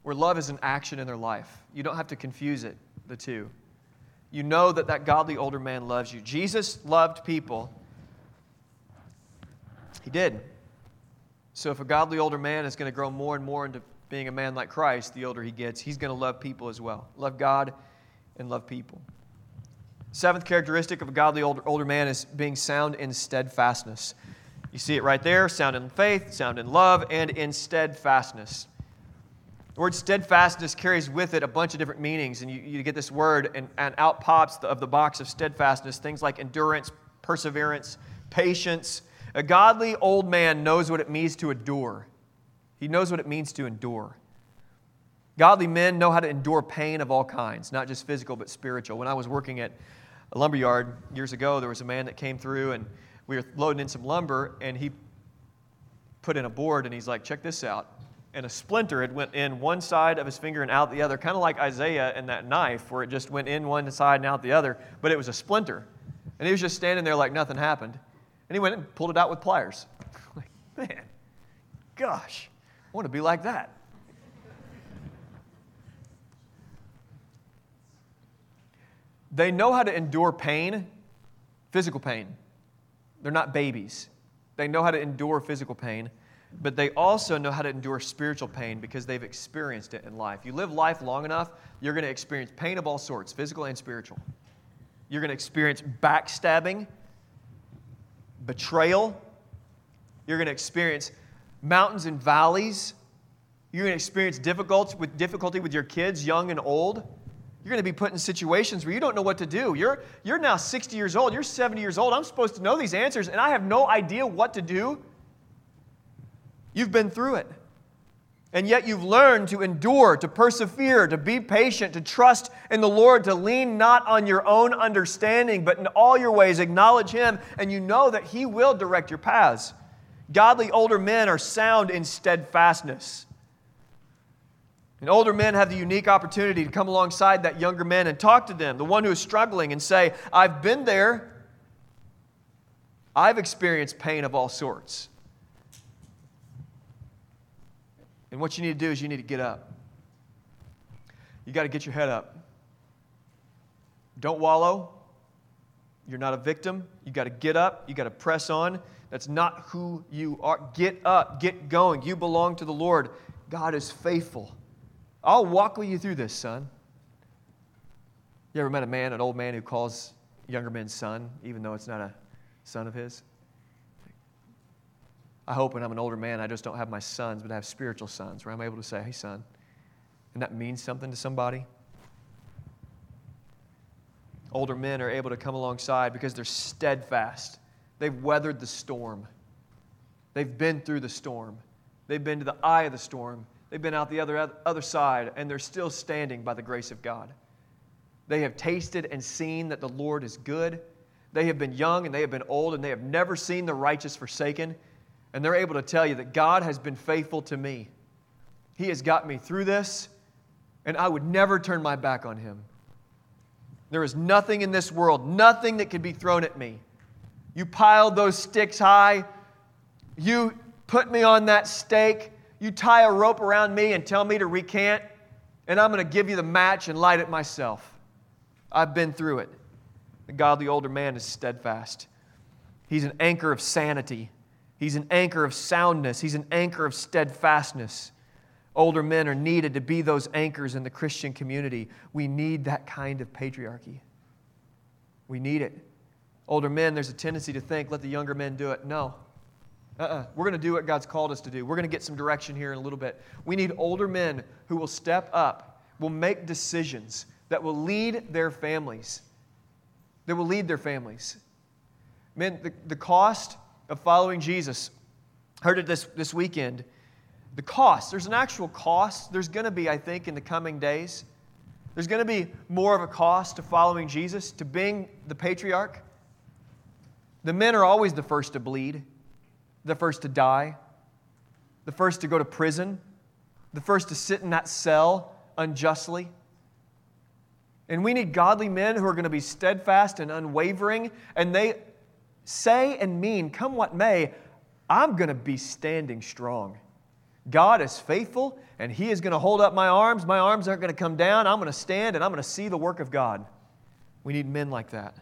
Where love is an action in their life. You don't have to confuse it, the two. You know that that godly older man loves you. Jesus loved people. He did. So if a godly older man is going to grow more and more into being a man like Christ, the older he gets, he's going to love people as well. Love God and love people. Seventh characteristic of a godly older, older man is being sound in steadfastness. You see it right there sound in faith, sound in love, and in steadfastness. The word steadfastness carries with it a bunch of different meanings, and you, you get this word, and, and out pops the, of the box of steadfastness things like endurance, perseverance, patience. A godly old man knows what it means to endure, he knows what it means to endure. Godly men know how to endure pain of all kinds, not just physical, but spiritual. When I was working at a lumber yard years ago, there was a man that came through and we were loading in some lumber, and he put in a board, and he's like, check this out. And a splinter had went in one side of his finger and out the other, kind of like Isaiah and that knife, where it just went in one side and out the other, but it was a splinter. And he was just standing there like nothing happened. And he went and pulled it out with pliers. like, man, gosh, I want to be like that. They know how to endure pain, physical pain. They're not babies. They know how to endure physical pain, but they also know how to endure spiritual pain because they've experienced it in life. You live life long enough, you're going to experience pain of all sorts, physical and spiritual. You're going to experience backstabbing, betrayal. You're going to experience mountains and valleys. You're going to experience difficulty with difficulty with your kids, young and old. You're going to be put in situations where you don't know what to do. You're, you're now 60 years old, you're 70 years old. I'm supposed to know these answers, and I have no idea what to do. You've been through it. And yet you've learned to endure, to persevere, to be patient, to trust in the Lord, to lean not on your own understanding, but in all your ways acknowledge Him, and you know that He will direct your paths. Godly older men are sound in steadfastness. And older men have the unique opportunity to come alongside that younger man and talk to them, the one who is struggling, and say, I've been there. I've experienced pain of all sorts. And what you need to do is you need to get up. You got to get your head up. Don't wallow. You're not a victim. You got to get up. You got to press on. That's not who you are. Get up. Get going. You belong to the Lord. God is faithful. I'll walk with you through this, son. You ever met a man, an old man, who calls younger men son, even though it's not a son of his. I hope when I'm an older man, I just don't have my sons, but I have spiritual sons where I'm able to say, hey, son, and that means something to somebody. Older men are able to come alongside because they're steadfast. They've weathered the storm. They've been through the storm. They've been to the eye of the storm. They've been out the other, other side, and they're still standing by the grace of God. They have tasted and seen that the Lord is good. They have been young and they have been old, and they have never seen the righteous forsaken. And they're able to tell you that God has been faithful to me. He has got me through this, and I would never turn my back on Him. There is nothing in this world, nothing that could be thrown at me. You piled those sticks high. You put me on that stake. You tie a rope around me and tell me to recant, and I'm going to give you the match and light it myself. I've been through it. God, the godly older man is steadfast. He's an anchor of sanity. He's an anchor of soundness. He's an anchor of steadfastness. Older men are needed to be those anchors in the Christian community. We need that kind of patriarchy. We need it. Older men, there's a tendency to think, let the younger men do it. No. Uh-uh. We're going to do what God's called us to do. We're going to get some direction here in a little bit. We need older men who will step up, will make decisions that will lead their families. That will lead their families. Men, the, the cost of following Jesus, heard it this, this weekend the cost. There's an actual cost. There's going to be, I think, in the coming days. There's going to be more of a cost to following Jesus, to being the patriarch. The men are always the first to bleed, the first to die, the first to go to prison, the first to sit in that cell unjustly. And we need godly men who are going to be steadfast and unwavering, and they say and mean, come what may, I'm going to be standing strong. God is faithful and He is going to hold up my arms. My arms aren't going to come down. I'm going to stand and I'm going to see the work of God. We need men like that.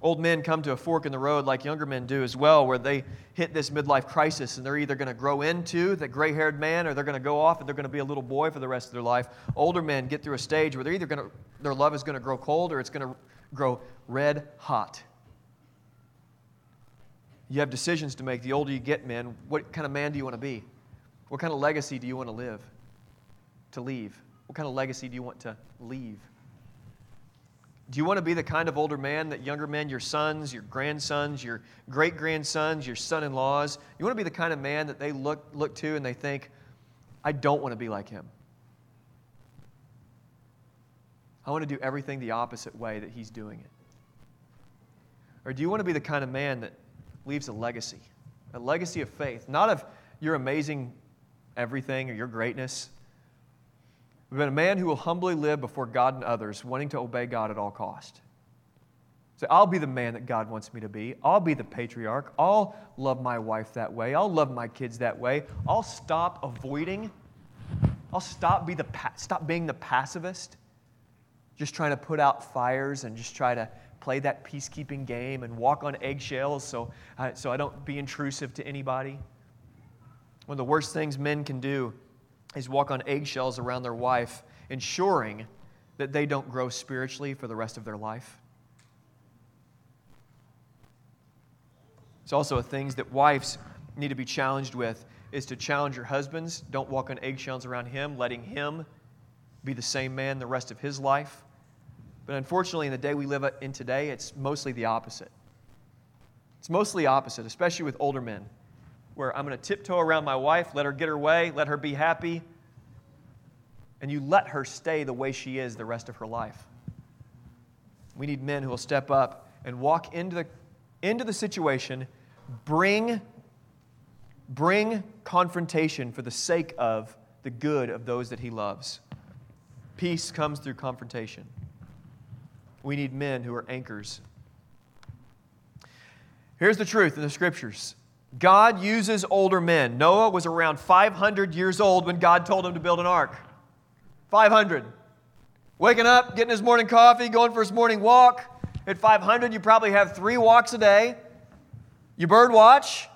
Old men come to a fork in the road like younger men do as well, where they hit this midlife crisis and they're either going to grow into the gray haired man or they're going to go off and they're going to be a little boy for the rest of their life. Older men get through a stage where they're either going to, their love is going to grow cold or it's going to grow red hot. You have decisions to make. The older you get, men, what kind of man do you want to be? What kind of legacy do you want to live? To leave? What kind of legacy do you want to leave? Do you want to be the kind of older man that younger men, your sons, your grandsons, your great grandsons, your son in laws, you want to be the kind of man that they look, look to and they think, I don't want to be like him? I want to do everything the opposite way that he's doing it. Or do you want to be the kind of man that leaves a legacy, a legacy of faith, not of your amazing everything or your greatness, but a man who will humbly live before God and others, wanting to obey God at all cost. Say, I'll be the man that God wants me to be. I'll be the patriarch. I'll love my wife that way. I'll love my kids that way. I'll stop avoiding. I'll stop, be the, stop being the pacifist, just trying to put out fires and just try to play that peacekeeping game and walk on eggshells so, uh, so I don't be intrusive to anybody. One of the worst things men can do is walk on eggshells around their wife, ensuring that they don't grow spiritually for the rest of their life. It's also a things that wives need to be challenged with is to challenge your husbands. Don't walk on eggshells around him, letting him be the same man the rest of his life. But unfortunately, in the day we live in today, it's mostly the opposite. It's mostly opposite, especially with older men, where I'm going to tiptoe around my wife, let her get her way, let her be happy, and you let her stay the way she is the rest of her life. We need men who will step up and walk into the, into the situation, bring, bring confrontation for the sake of the good of those that he loves. Peace comes through confrontation. We need men who are anchors. Here's the truth in the scriptures God uses older men. Noah was around 500 years old when God told him to build an ark. 500. Waking up, getting his morning coffee, going for his morning walk. At 500, you probably have three walks a day. You bird watch.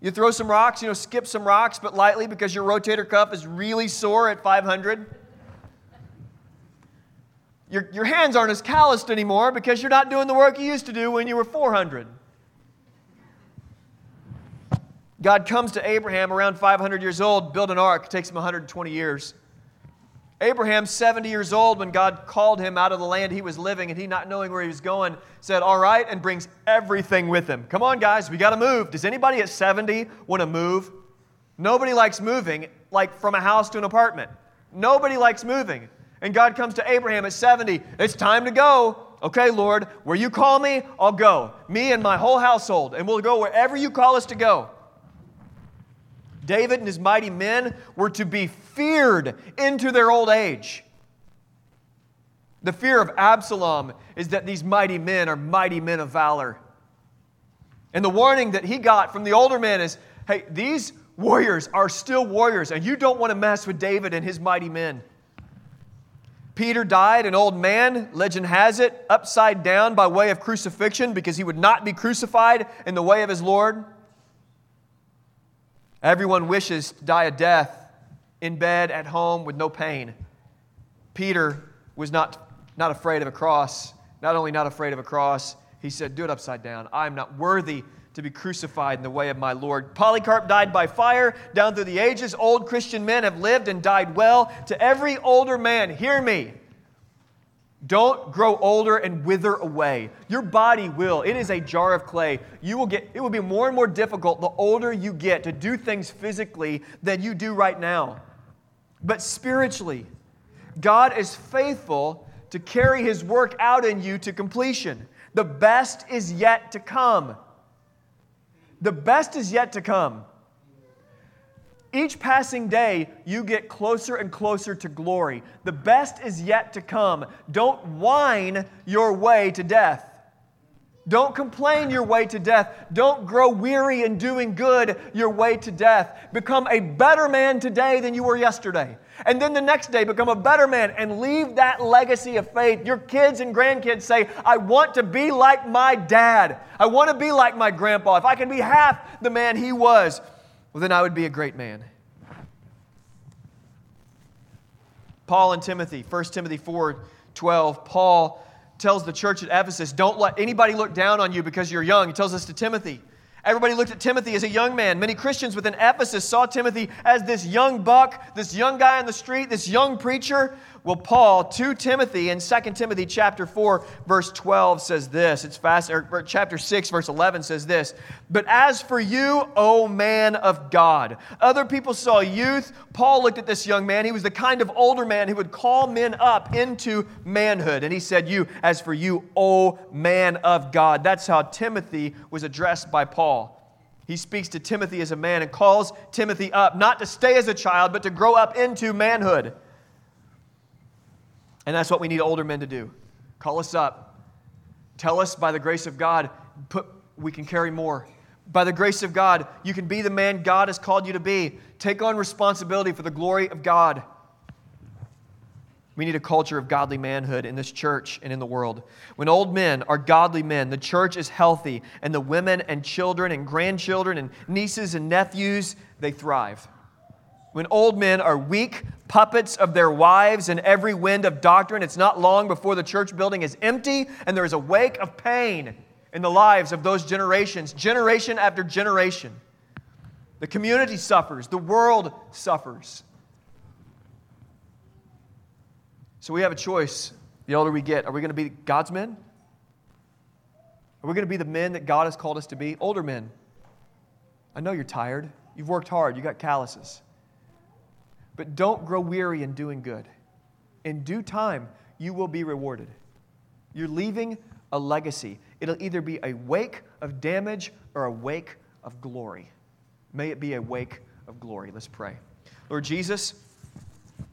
You throw some rocks, you know, skip some rocks, but lightly because your rotator cuff is really sore at 500. your, your hands aren't as calloused anymore because you're not doing the work you used to do when you were 400. God comes to Abraham around 500 years old, build an ark, it takes him 120 years. Abraham, 70 years old, when God called him out of the land he was living and he not knowing where he was going, said, All right, and brings everything with him. Come on, guys, we got to move. Does anybody at 70 want to move? Nobody likes moving, like from a house to an apartment. Nobody likes moving. And God comes to Abraham at 70. It's time to go. Okay, Lord, where you call me, I'll go. Me and my whole household, and we'll go wherever you call us to go. David and his mighty men were to be feared into their old age. The fear of Absalom is that these mighty men are mighty men of valor. And the warning that he got from the older men is hey, these warriors are still warriors, and you don't want to mess with David and his mighty men. Peter died an old man, legend has it, upside down by way of crucifixion because he would not be crucified in the way of his Lord. Everyone wishes to die a death in bed, at home, with no pain. Peter was not, not afraid of a cross. Not only not afraid of a cross, he said, Do it upside down. I am not worthy to be crucified in the way of my Lord. Polycarp died by fire down through the ages. Old Christian men have lived and died well. To every older man, hear me. Don't grow older and wither away. Your body will. It is a jar of clay. You will get it will be more and more difficult the older you get to do things physically than you do right now. But spiritually, God is faithful to carry his work out in you to completion. The best is yet to come. The best is yet to come. Each passing day, you get closer and closer to glory. The best is yet to come. Don't whine your way to death. Don't complain your way to death. Don't grow weary in doing good your way to death. Become a better man today than you were yesterday. And then the next day, become a better man and leave that legacy of faith. Your kids and grandkids say, I want to be like my dad. I want to be like my grandpa. If I can be half the man he was, well, then I would be a great man. Paul and Timothy, 1 Timothy 4 12, Paul tells the church at Ephesus, Don't let anybody look down on you because you're young. He tells this to Timothy. Everybody looked at Timothy as a young man. Many Christians within Ephesus saw Timothy as this young buck, this young guy on the street, this young preacher. Well, Paul to Timothy in 2 Timothy chapter 4, verse 12 says this. It's fast, or chapter 6, verse 11 says this. But as for you, O man of God, other people saw youth. Paul looked at this young man. He was the kind of older man who would call men up into manhood. And he said, You, as for you, O man of God. That's how Timothy was addressed by Paul. He speaks to Timothy as a man and calls Timothy up, not to stay as a child, but to grow up into manhood. And that's what we need older men to do. Call us up. Tell us by the grace of God, put, we can carry more. By the grace of God, you can be the man God has called you to be. Take on responsibility for the glory of God. We need a culture of godly manhood in this church and in the world. When old men are godly men, the church is healthy, and the women and children and grandchildren and nieces and nephews, they thrive. When old men are weak puppets of their wives and every wind of doctrine, it's not long before the church building is empty and there is a wake of pain in the lives of those generations, generation after generation. The community suffers, the world suffers. So we have a choice the older we get. Are we going to be God's men? Are we going to be the men that God has called us to be? Older men. I know you're tired. You've worked hard. You got calluses. But don't grow weary in doing good. In due time, you will be rewarded. You're leaving a legacy. It'll either be a wake of damage or a wake of glory. May it be a wake of glory. Let's pray. Lord Jesus,